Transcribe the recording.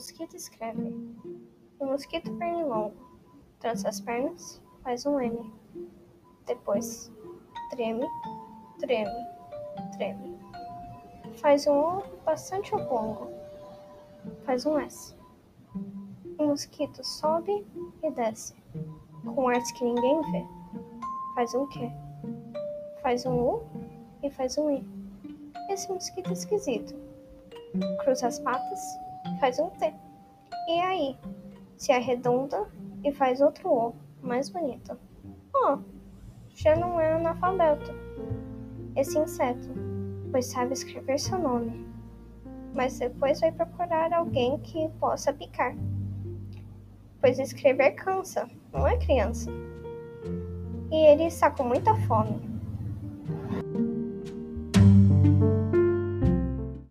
mosquito escreve. O mosquito pernilongo trança as pernas, faz um M. Depois treme, treme, treme. Faz um O bastante oblongo. Faz um S. O mosquito sobe e desce, com artes que ninguém vê. Faz um Q. Faz um U e faz um I. Esse mosquito é esquisito. Cruza as patas, faz um T. E aí? Se arredonda e faz outro O, mais bonito. Oh, já não é analfabeto. Esse inseto, pois sabe escrever seu nome. Mas depois vai procurar alguém que possa picar pois escrever cansa, não é criança. E ele está com muita fome.